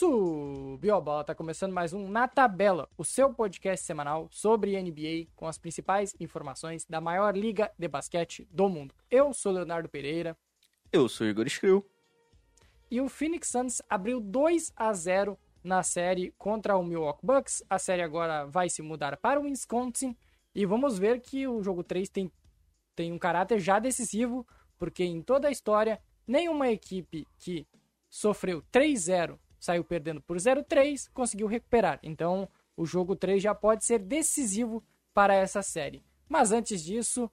Subiu a bola, tá começando mais um Na Tabela, o seu podcast semanal sobre NBA com as principais informações da maior liga de basquete do mundo. Eu sou Leonardo Pereira. Eu sou Igor Skrill. E o Phoenix Suns abriu 2 a 0 na série contra o Milwaukee Bucks. A série agora vai se mudar para o Wisconsin e vamos ver que o jogo 3 tem, tem um caráter já decisivo, porque em toda a história, nenhuma equipe que sofreu 3-0 saiu perdendo por 0-3, conseguiu recuperar. Então, o jogo 3 já pode ser decisivo para essa série. Mas antes disso,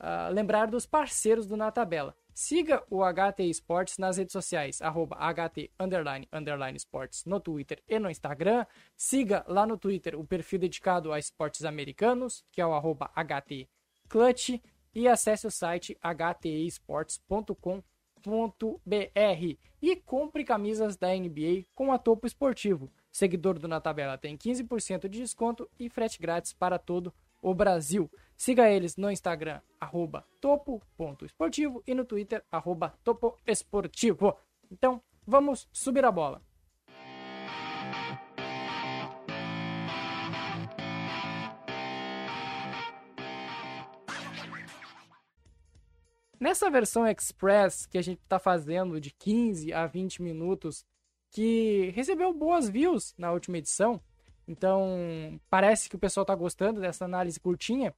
uh, lembrar dos parceiros do Na Tabela. Siga o HT Esportes nas redes sociais, arroba HT underline, underline Esportes no Twitter e no Instagram. Siga lá no Twitter o perfil dedicado a esportes americanos, que é o arroba HT Clutch, e acesse o site htesportes.com.br e compre camisas da NBA com a Topo Esportivo. Seguidor do Na Tabela tem 15% de desconto e frete grátis para todo o Brasil. Siga eles no Instagram, arroba topo.esportivo e no Twitter, arroba topoesportivo. Então, vamos subir a bola. Nessa versão Express que a gente está fazendo de 15 a 20 minutos, que recebeu boas views na última edição, então parece que o pessoal está gostando dessa análise curtinha.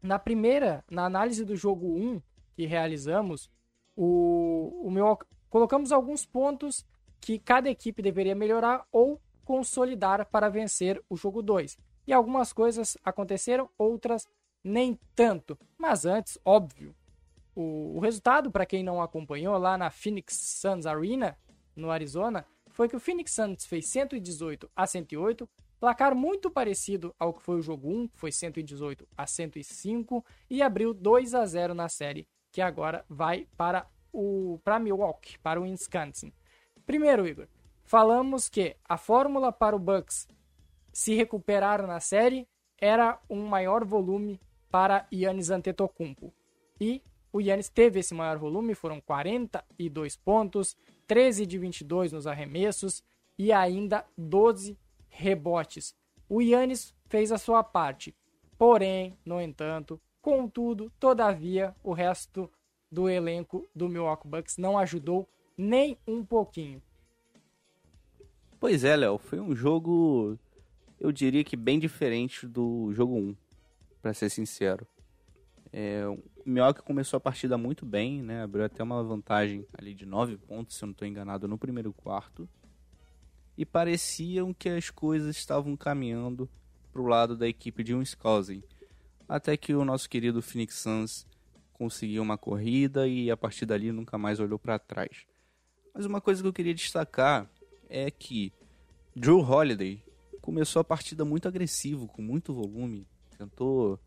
Na primeira, na análise do jogo 1 que realizamos, o, o meu, colocamos alguns pontos que cada equipe deveria melhorar ou consolidar para vencer o jogo 2. E algumas coisas aconteceram, outras nem tanto. Mas antes, óbvio, o, o resultado, para quem não acompanhou, lá na Phoenix Suns Arena, no Arizona, foi que o Phoenix Suns fez 118 a 108, placar muito parecido ao que foi o jogo 1, que foi 118 a 105, e abriu 2 a 0 na série, que agora vai para o para Milwaukee, para o Wisconsin. Primeiro, Igor, falamos que a fórmula para o Bucks se recuperar na série era um maior volume para Yannis Antetokounmpo. E o Yannis teve esse maior volume, foram 42 pontos, 13 de 22 nos arremessos e ainda 12 rebotes. O Yannis fez a sua parte, porém, no entanto, contudo, todavia, o resto do elenco do Milwaukee Bucks não ajudou nem um pouquinho. Pois é, Léo, foi um jogo, eu diria que bem diferente do jogo 1, para ser sincero. É, Milwaukee começou a partida muito bem, né? Abriu até uma vantagem ali de 9 pontos, se eu não estou enganado, no primeiro quarto. E pareciam que as coisas estavam caminhando para o lado da equipe de Wisconsin. Até que o nosso querido Phoenix Suns conseguiu uma corrida e a partir dali nunca mais olhou para trás. Mas uma coisa que eu queria destacar é que Drew Holiday começou a partida muito agressivo, com muito volume, tentou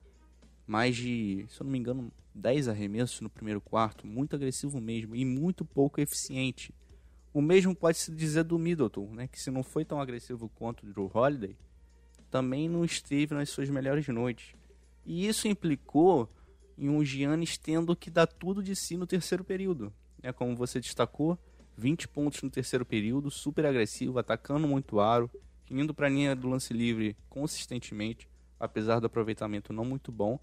mais de, se eu não me engano, 10 arremessos no primeiro quarto, muito agressivo mesmo e muito pouco eficiente. O mesmo pode se dizer do Middleton, né, que se não foi tão agressivo quanto o Drew Holiday, também não esteve nas suas melhores noites. E isso implicou em um Giannis tendo que dar tudo de si no terceiro período. É como você destacou, 20 pontos no terceiro período, super agressivo, atacando muito aro, indo para a linha do lance livre consistentemente, apesar do aproveitamento não muito bom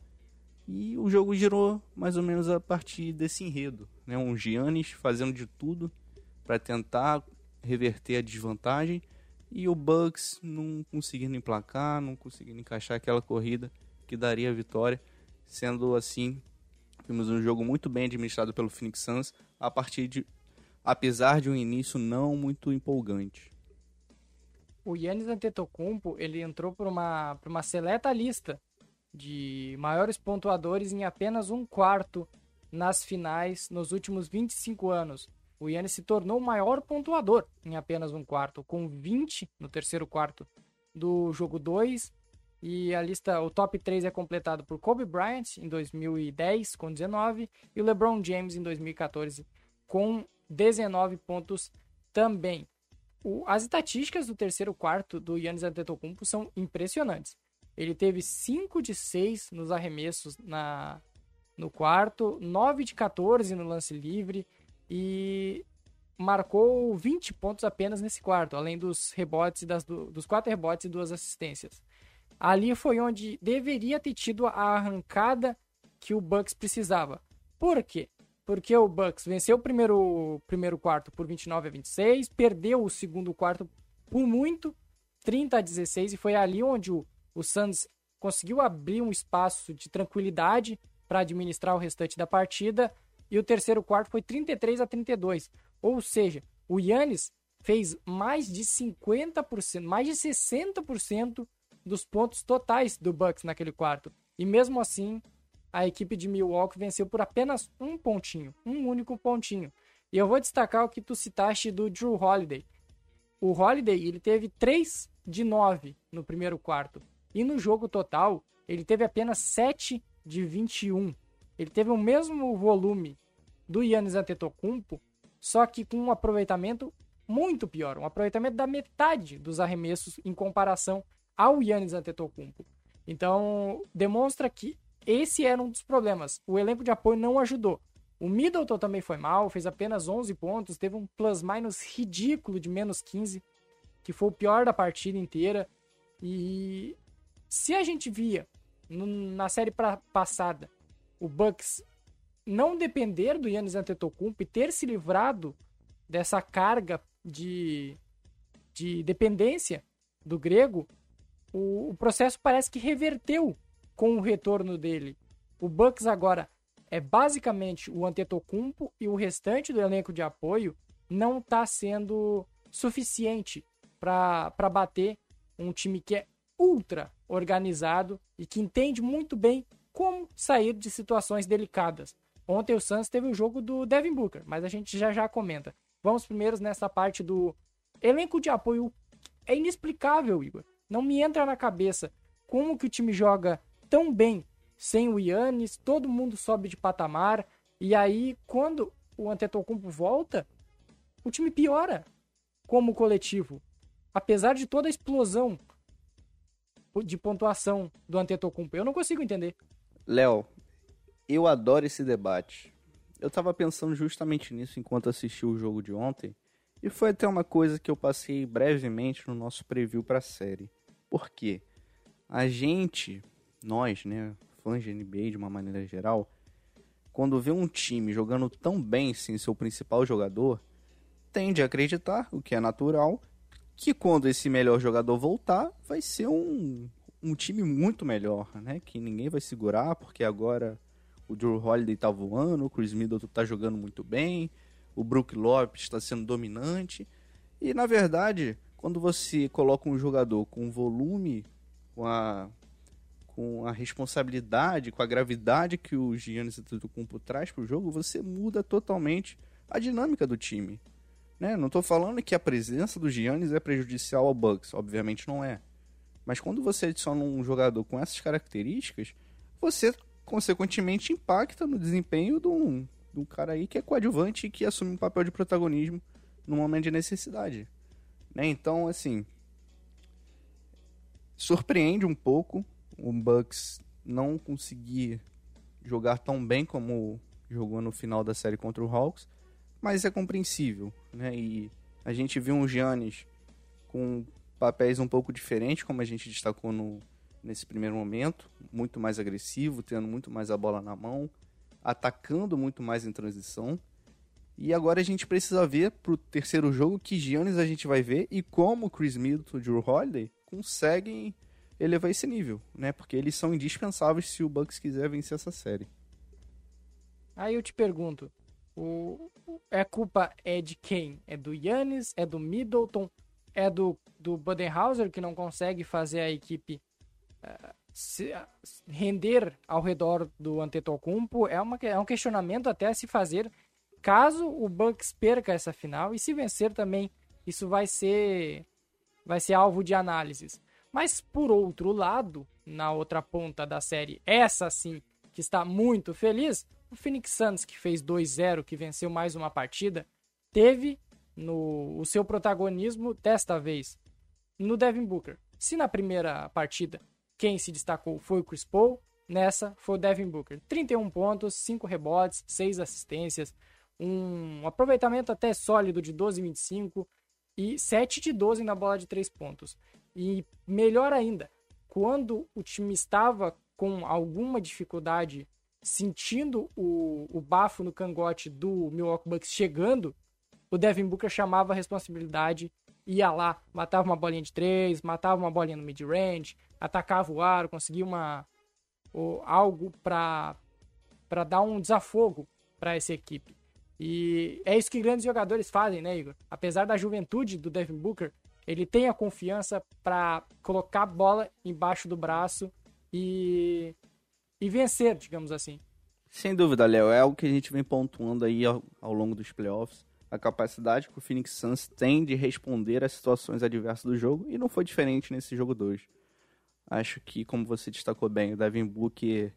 e o jogo girou mais ou menos a partir desse enredo. Né? Um Giannis fazendo de tudo para tentar reverter a desvantagem e o Bucks não conseguindo emplacar, não conseguindo encaixar aquela corrida que daria a vitória. Sendo assim, vimos um jogo muito bem administrado pelo Phoenix Suns, a partir de apesar de um início não muito empolgante. O Yannis Antetokounmpo, ele entrou por uma, por uma seleta lista de maiores pontuadores em apenas um quarto nas finais nos últimos 25 anos. O Yannis se tornou o maior pontuador em apenas um quarto, com 20 no terceiro quarto do jogo 2. E a lista, o top 3 é completado por Kobe Bryant em 2010 com 19 e LeBron James em 2014 com 19 pontos também. O, as estatísticas do terceiro quarto do Yannis Antetokounmpo são impressionantes. Ele teve 5 de 6 nos arremessos na, no quarto, 9 de 14 no lance livre e marcou 20 pontos apenas nesse quarto, além dos rebotes, das, dos quatro rebotes e duas assistências. Ali foi onde deveria ter tido a arrancada que o Bucks precisava. Por quê? Porque o Bucks venceu o primeiro, primeiro quarto por 29 a 26, perdeu o segundo quarto por muito, 30 a 16, e foi ali onde o, o Suns conseguiu abrir um espaço de tranquilidade para administrar o restante da partida. E o terceiro quarto foi 33 a 32. Ou seja, o Yannis fez mais de 50%, mais de 60% dos pontos totais do Bucks naquele quarto. E mesmo assim, a equipe de Milwaukee venceu por apenas um pontinho, um único pontinho. E eu vou destacar o que tu citaste do Drew Holiday. O Holiday, ele teve 3 de 9 no primeiro quarto. E no jogo total, ele teve apenas 7 de 21. Ele teve o mesmo volume do Yannis Antetokounmpo, só que com um aproveitamento muito pior, um aproveitamento da metade dos arremessos em comparação ao Yannis Antetokounmpo. Então, demonstra que esse era um dos problemas. O elenco de apoio não ajudou. O Middleton também foi mal, fez apenas 11 pontos, teve um plus-minus ridículo de menos 15, que foi o pior da partida inteira. E se a gente via na série pra, passada o Bucks não depender do Yannis Antetokounmpo e ter se livrado dessa carga de, de dependência do grego, o, o processo parece que reverteu com o retorno dele. O Bucks agora é basicamente o Antetokounmpo e o restante do elenco de apoio não está sendo suficiente para bater um time que é ultra organizado e que entende muito bem como sair de situações delicadas. Ontem o Suns teve o jogo do Devin Booker, mas a gente já já comenta. Vamos primeiro nessa parte do elenco de apoio. É inexplicável, Igor. Não me entra na cabeça como que o time joga tão bem sem o Yannis, todo mundo sobe de patamar, e aí quando o Antetokounmpo volta, o time piora como coletivo. Apesar de toda a explosão de pontuação do Antetokounmpo, eu não consigo entender. Léo, eu adoro esse debate. Eu tava pensando justamente nisso enquanto assisti o jogo de ontem, e foi até uma coisa que eu passei brevemente no nosso preview para a série. Por quê? A gente, nós, né, fãs de NBA de uma maneira geral, quando vê um time jogando tão bem sem seu principal jogador, tende a acreditar, o que é natural, que quando esse melhor jogador voltar, vai ser um, um time muito melhor, né? Que ninguém vai segurar, porque agora o Drew Holiday tá voando, o Chris Middleton tá jogando muito bem, o Brook Lopes está sendo dominante. E na verdade, quando você coloca um jogador com volume, com a, com a responsabilidade, com a gravidade que o Giannis Antetokounmpo traz para o jogo, você muda totalmente a dinâmica do time. Né? Não estou falando que a presença do Giannis é prejudicial ao Bucks, obviamente não é. Mas quando você adiciona um jogador com essas características, você consequentemente impacta no desempenho de um, de um cara aí que é coadjuvante e que assume um papel de protagonismo no momento de necessidade. Né? Então, assim, surpreende um pouco o Bucks não conseguir jogar tão bem como jogou no final da série contra o Hawks, mas é compreensível, né? E a gente viu um Giannis com papéis um pouco diferentes, como a gente destacou no, nesse primeiro momento, muito mais agressivo, tendo muito mais a bola na mão, atacando muito mais em transição. E agora a gente precisa ver pro terceiro jogo que Giannis a gente vai ver e como Chris Middleton e Drew Holiday conseguem elevar esse nível, né? Porque eles são indispensáveis se o Bucks quiser vencer essa série. Aí eu te pergunto, o, é culpa é de quem? É do Yannis? É do Middleton? É do, do Budenhauser que não consegue fazer a equipe uh, se, uh, render ao redor do Antetokounmpo? É, uma, é um questionamento até a se fazer caso o Bucks perca essa final e se vencer também, isso vai ser vai ser alvo de análises. Mas por outro lado, na outra ponta da série, essa sim que está muito feliz, o Phoenix Suns que fez 2-0, que venceu mais uma partida, teve no o seu protagonismo desta vez no Devin Booker. Se na primeira partida quem se destacou foi o Chris Paul, nessa foi o Devin Booker. 31 pontos, 5 rebotes, 6 assistências, um aproveitamento até sólido de 12,25 e 7 de 12 na bola de 3 pontos. E melhor ainda, quando o time estava com alguma dificuldade, sentindo o, o bafo no cangote do Milwaukee Bucks chegando, o Devin Booker chamava a responsabilidade, ia lá, matava uma bolinha de três, matava uma bolinha no mid-range, atacava o aro, conseguia uma, ou, algo para dar um desafogo para essa equipe. E é isso que grandes jogadores fazem, né, Igor? Apesar da juventude do Devin Booker, ele tem a confiança para colocar a bola embaixo do braço e, e vencer, digamos assim. Sem dúvida, Léo. É algo que a gente vem pontuando aí ao, ao longo dos playoffs. A capacidade que o Phoenix Suns tem de responder às situações adversas do jogo. E não foi diferente nesse jogo 2. Acho que, como você destacou bem, o Devin Booker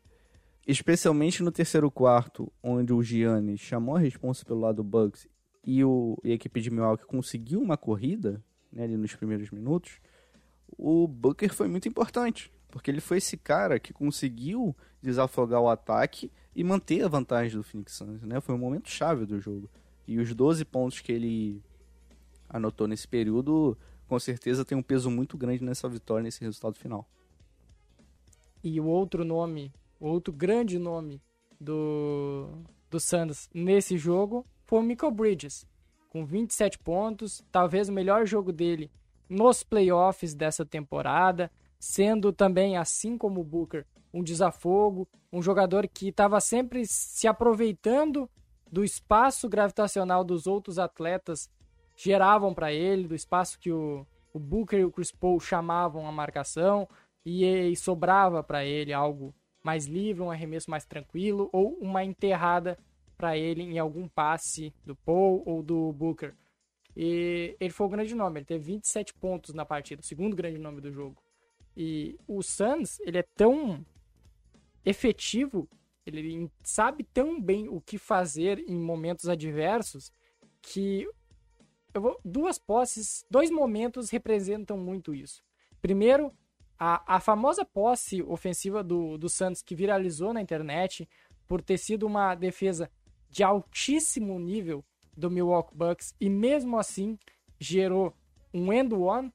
especialmente no terceiro quarto, onde o Gianni chamou a responsa pelo lado do Bucks e, o, e a equipe de Milwaukee conseguiu uma corrida né, ali nos primeiros minutos, o Booker foi muito importante, porque ele foi esse cara que conseguiu desafogar o ataque e manter a vantagem do Phoenix Suns, né? Foi um momento chave do jogo. E os 12 pontos que ele anotou nesse período, com certeza tem um peso muito grande nessa vitória, nesse resultado final. E o outro nome o outro grande nome do, do Suns nesse jogo foi o Michael Bridges, com 27 pontos, talvez o melhor jogo dele nos playoffs dessa temporada, sendo também, assim como o Booker, um desafogo, um jogador que estava sempre se aproveitando do espaço gravitacional dos outros atletas geravam para ele, do espaço que o, o Booker e o Chris Paul chamavam a marcação, e, e sobrava para ele algo mais livre, um arremesso mais tranquilo ou uma enterrada para ele em algum passe do Paul ou do Booker. E ele foi o grande nome, ele teve 27 pontos na partida, o segundo grande nome do jogo. E o Suns, ele é tão efetivo, ele sabe tão bem o que fazer em momentos adversos que vou, duas posses, dois momentos representam muito isso. Primeiro, a, a famosa posse ofensiva do, do Santos que viralizou na internet por ter sido uma defesa de altíssimo nível do Milwaukee Bucks e mesmo assim gerou um end one,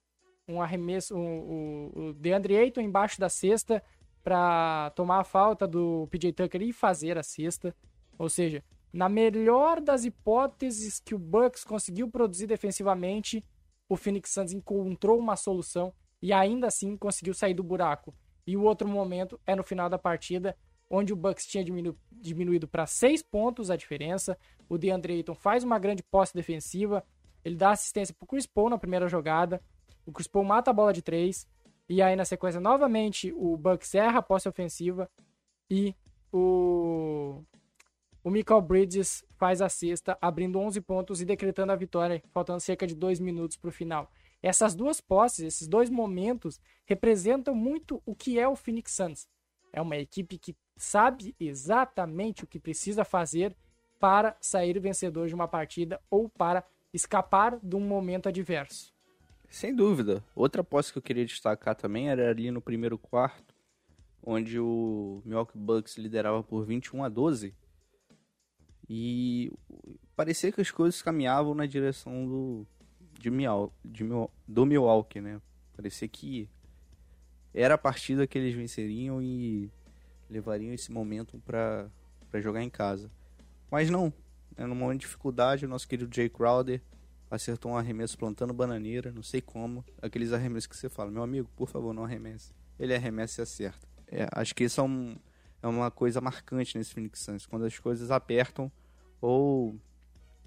um arremesso, o, o, o DeAndre Ayton embaixo da cesta para tomar a falta do PJ Tucker e fazer a cesta. Ou seja, na melhor das hipóteses que o Bucks conseguiu produzir defensivamente, o Phoenix Suns encontrou uma solução e ainda assim conseguiu sair do buraco. E o outro momento é no final da partida, onde o Bucks tinha diminu diminuído para seis pontos a diferença. O DeAndre Ayton faz uma grande posse defensiva, ele dá assistência para o Chris Paul na primeira jogada, o Chris Paul mata a bola de três, e aí na sequência novamente o Bucks erra a posse ofensiva e o o Michael Bridges faz a sexta, abrindo 11 pontos e decretando a vitória, faltando cerca de dois minutos para o final. Essas duas posses, esses dois momentos, representam muito o que é o Phoenix Suns. É uma equipe que sabe exatamente o que precisa fazer para sair vencedor de uma partida ou para escapar de um momento adverso. Sem dúvida. Outra posse que eu queria destacar também era ali no primeiro quarto, onde o Milwaukee Bucks liderava por 21 a 12. E parecia que as coisas caminhavam na direção do, de, Miau, de do Milwaukee, né? Parecia que era a partida que eles venceriam e levariam esse momento para jogar em casa. Mas não, né? no momento de dificuldade, o nosso querido Jay Crowder acertou um arremesso plantando bananeira, não sei como, aqueles arremessos que você fala, meu amigo, por favor, não arremesse. Ele arremessa e acerta. É, acho que isso é, um, é uma coisa marcante nesse Phoenix Suns, quando as coisas apertam ou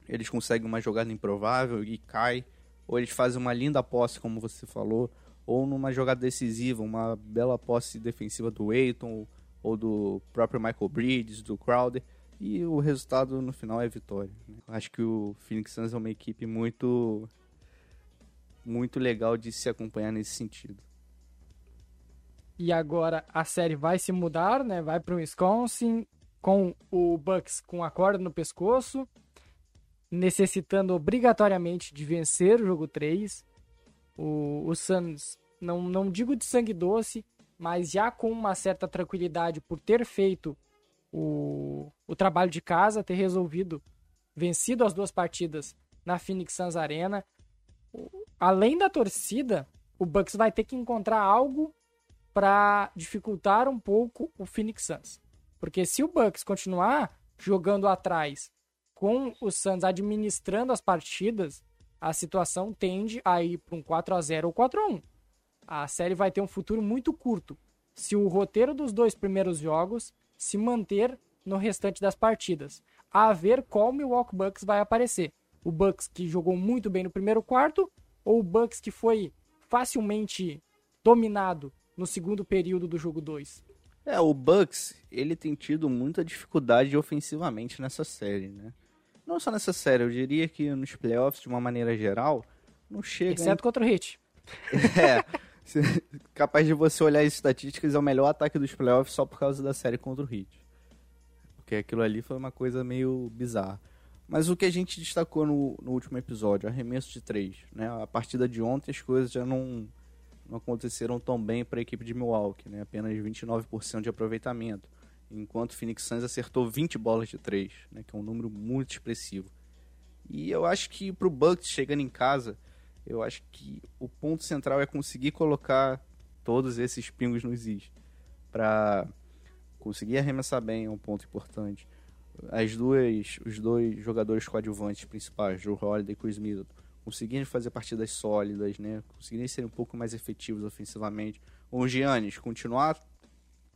eles conseguem uma jogada improvável e cai, ou eles fazem uma linda posse, como você falou, ou numa jogada decisiva, uma bela posse defensiva do Aiton, ou do próprio Michael Bridges, do Crowder, e o resultado no final é vitória. Né? Acho que o Phoenix Suns é uma equipe muito muito legal de se acompanhar nesse sentido. E agora a série vai se mudar, né? Vai para o Wisconsin com o Bucks com a corda no pescoço necessitando obrigatoriamente de vencer o jogo 3. O, o Suns, não, não digo de sangue doce, mas já com uma certa tranquilidade por ter feito o, o trabalho de casa, ter resolvido vencido as duas partidas na Phoenix Suns Arena. Além da torcida, o Bucks vai ter que encontrar algo para dificultar um pouco o Phoenix Suns. Porque se o Bucks continuar jogando atrás com o Suns administrando as partidas, a situação tende a ir para um 4 a 0 ou 4 a 1. A série vai ter um futuro muito curto se o roteiro dos dois primeiros jogos se manter no restante das partidas. A ver qual Milwaukee Bucks vai aparecer. O Bucks que jogou muito bem no primeiro quarto ou o Bucks que foi facilmente dominado no segundo período do jogo 2? É, o Bucks, ele tem tido muita dificuldade ofensivamente nessa série, né? Não só nessa série, eu diria que nos playoffs, de uma maneira geral, não chega... Exceto em... contra o Heat. é, capaz de você olhar as estatísticas, é o melhor ataque dos playoffs só por causa da série contra o Heat. Porque aquilo ali foi uma coisa meio bizarra. Mas o que a gente destacou no, no último episódio, arremesso de três, né? A partida de ontem as coisas já não, não aconteceram tão bem para a equipe de Milwaukee, né? Apenas 29% de aproveitamento, enquanto o Phoenix Suns acertou 20 bolas de três, né? Que é um número muito expressivo. E eu acho que para o Bucks chegando em casa, eu acho que o ponto central é conseguir colocar todos esses pingos nos is para conseguir arremessar bem é um ponto importante as duas, os dois jogadores coadjuvantes principais, Joe Holiday e Chris Middleton, conseguirem fazer partidas sólidas, né? Conseguirem ser um pouco mais efetivos ofensivamente. O Giannis continuar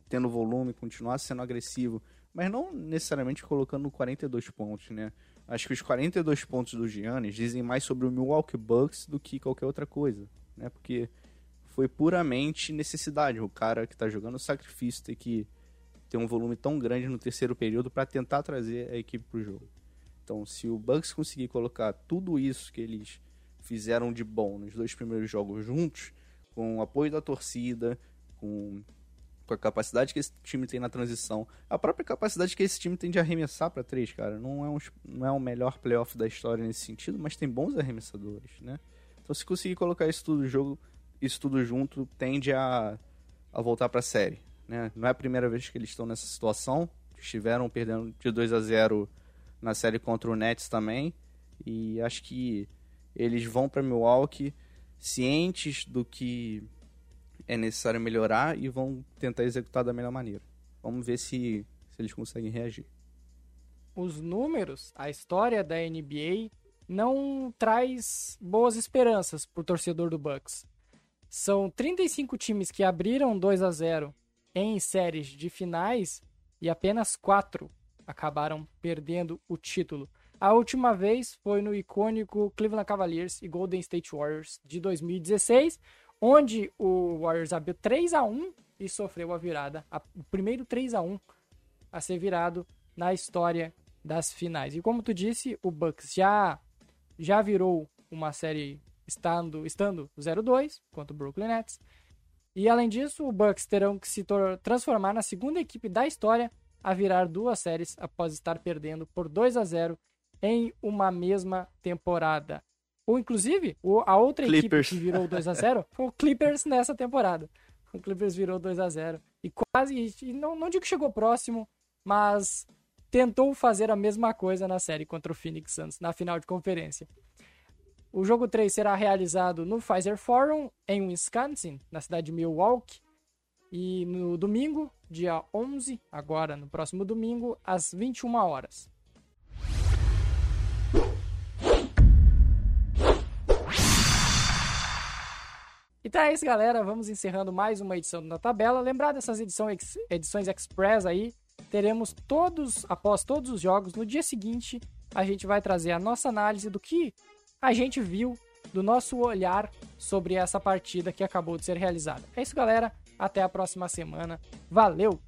tendo volume, continuar sendo agressivo, mas não necessariamente colocando 42 pontos, né? Acho que os 42 pontos do Giannis dizem mais sobre o Milwaukee Bucks do que qualquer outra coisa, né? Porque foi puramente necessidade. O cara que está jogando sacrifício tem que ter um volume tão grande no terceiro período para tentar trazer a equipe para o jogo. Então, se o Bucks conseguir colocar tudo isso que eles fizeram de bom nos dois primeiros jogos juntos, com o apoio da torcida, com, com a capacidade que esse time tem na transição, a própria capacidade que esse time tem de arremessar para três, cara, não é, um, não é o melhor playoff da história nesse sentido, mas tem bons arremessadores, né? Então, se conseguir colocar isso tudo jogo, isso tudo junto, tende a, a voltar para a série. Né? Não é a primeira vez que eles estão nessa situação. Estiveram perdendo de 2 a 0 na série contra o Nets também. E acho que eles vão para Milwaukee cientes do que é necessário melhorar e vão tentar executar da melhor maneira. Vamos ver se, se eles conseguem reagir. Os números, a história da NBA não traz boas esperanças para o torcedor do Bucks. São 35 times que abriram 2 a 0 em séries de finais e apenas quatro acabaram perdendo o título. A última vez foi no icônico Cleveland Cavaliers e Golden State Warriors de 2016, onde o Warriors abriu 3 a 1 e sofreu a virada, a, o primeiro 3 a 1 a ser virado na história das finais. E como tu disse, o Bucks já já virou uma série estando estando 0-2 contra o Brooklyn Nets e além disso, o Bucks terão que se transformar na segunda equipe da história a virar duas séries após estar perdendo por 2 a 0 em uma mesma temporada. Ou inclusive, a outra Clippers. equipe que virou 2 a 0 foi o Clippers nessa temporada. O Clippers virou 2 a 0 e quase, e não, não digo que chegou próximo, mas tentou fazer a mesma coisa na série contra o Phoenix Suns na final de conferência. O jogo 3 será realizado no Pfizer Forum, em Wisconsin, na cidade de Milwaukee. E no domingo, dia 11, agora no próximo domingo, às 21 horas. Então é isso, galera. Vamos encerrando mais uma edição da tabela. Lembrar dessas edições, edições Express aí. Teremos todos, após todos os jogos, no dia seguinte, a gente vai trazer a nossa análise do que a gente viu do nosso olhar sobre essa partida que acabou de ser realizada. É isso, galera. Até a próxima semana. Valeu!